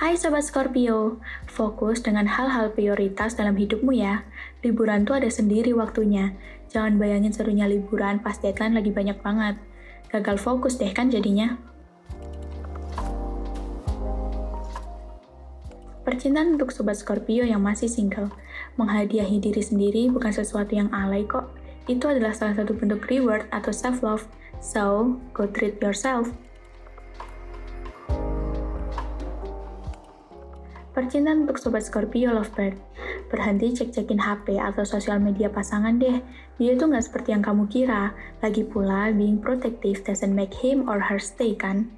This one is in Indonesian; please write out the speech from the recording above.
Hai Sobat Scorpio, fokus dengan hal-hal prioritas dalam hidupmu ya. Liburan tuh ada sendiri waktunya. Jangan bayangin serunya liburan pas deadline lagi banyak banget. Gagal fokus deh kan jadinya. Percintaan untuk Sobat Scorpio yang masih single. Menghadiahi diri sendiri bukan sesuatu yang alay kok. Itu adalah salah satu bentuk reward atau self-love. So, go treat yourself. Percintaan untuk Sobat Scorpio Lovebird. Berhenti cek-cekin HP atau sosial media pasangan deh. Dia tuh nggak seperti yang kamu kira. Lagi pula, being protective doesn't make him or her stay kan?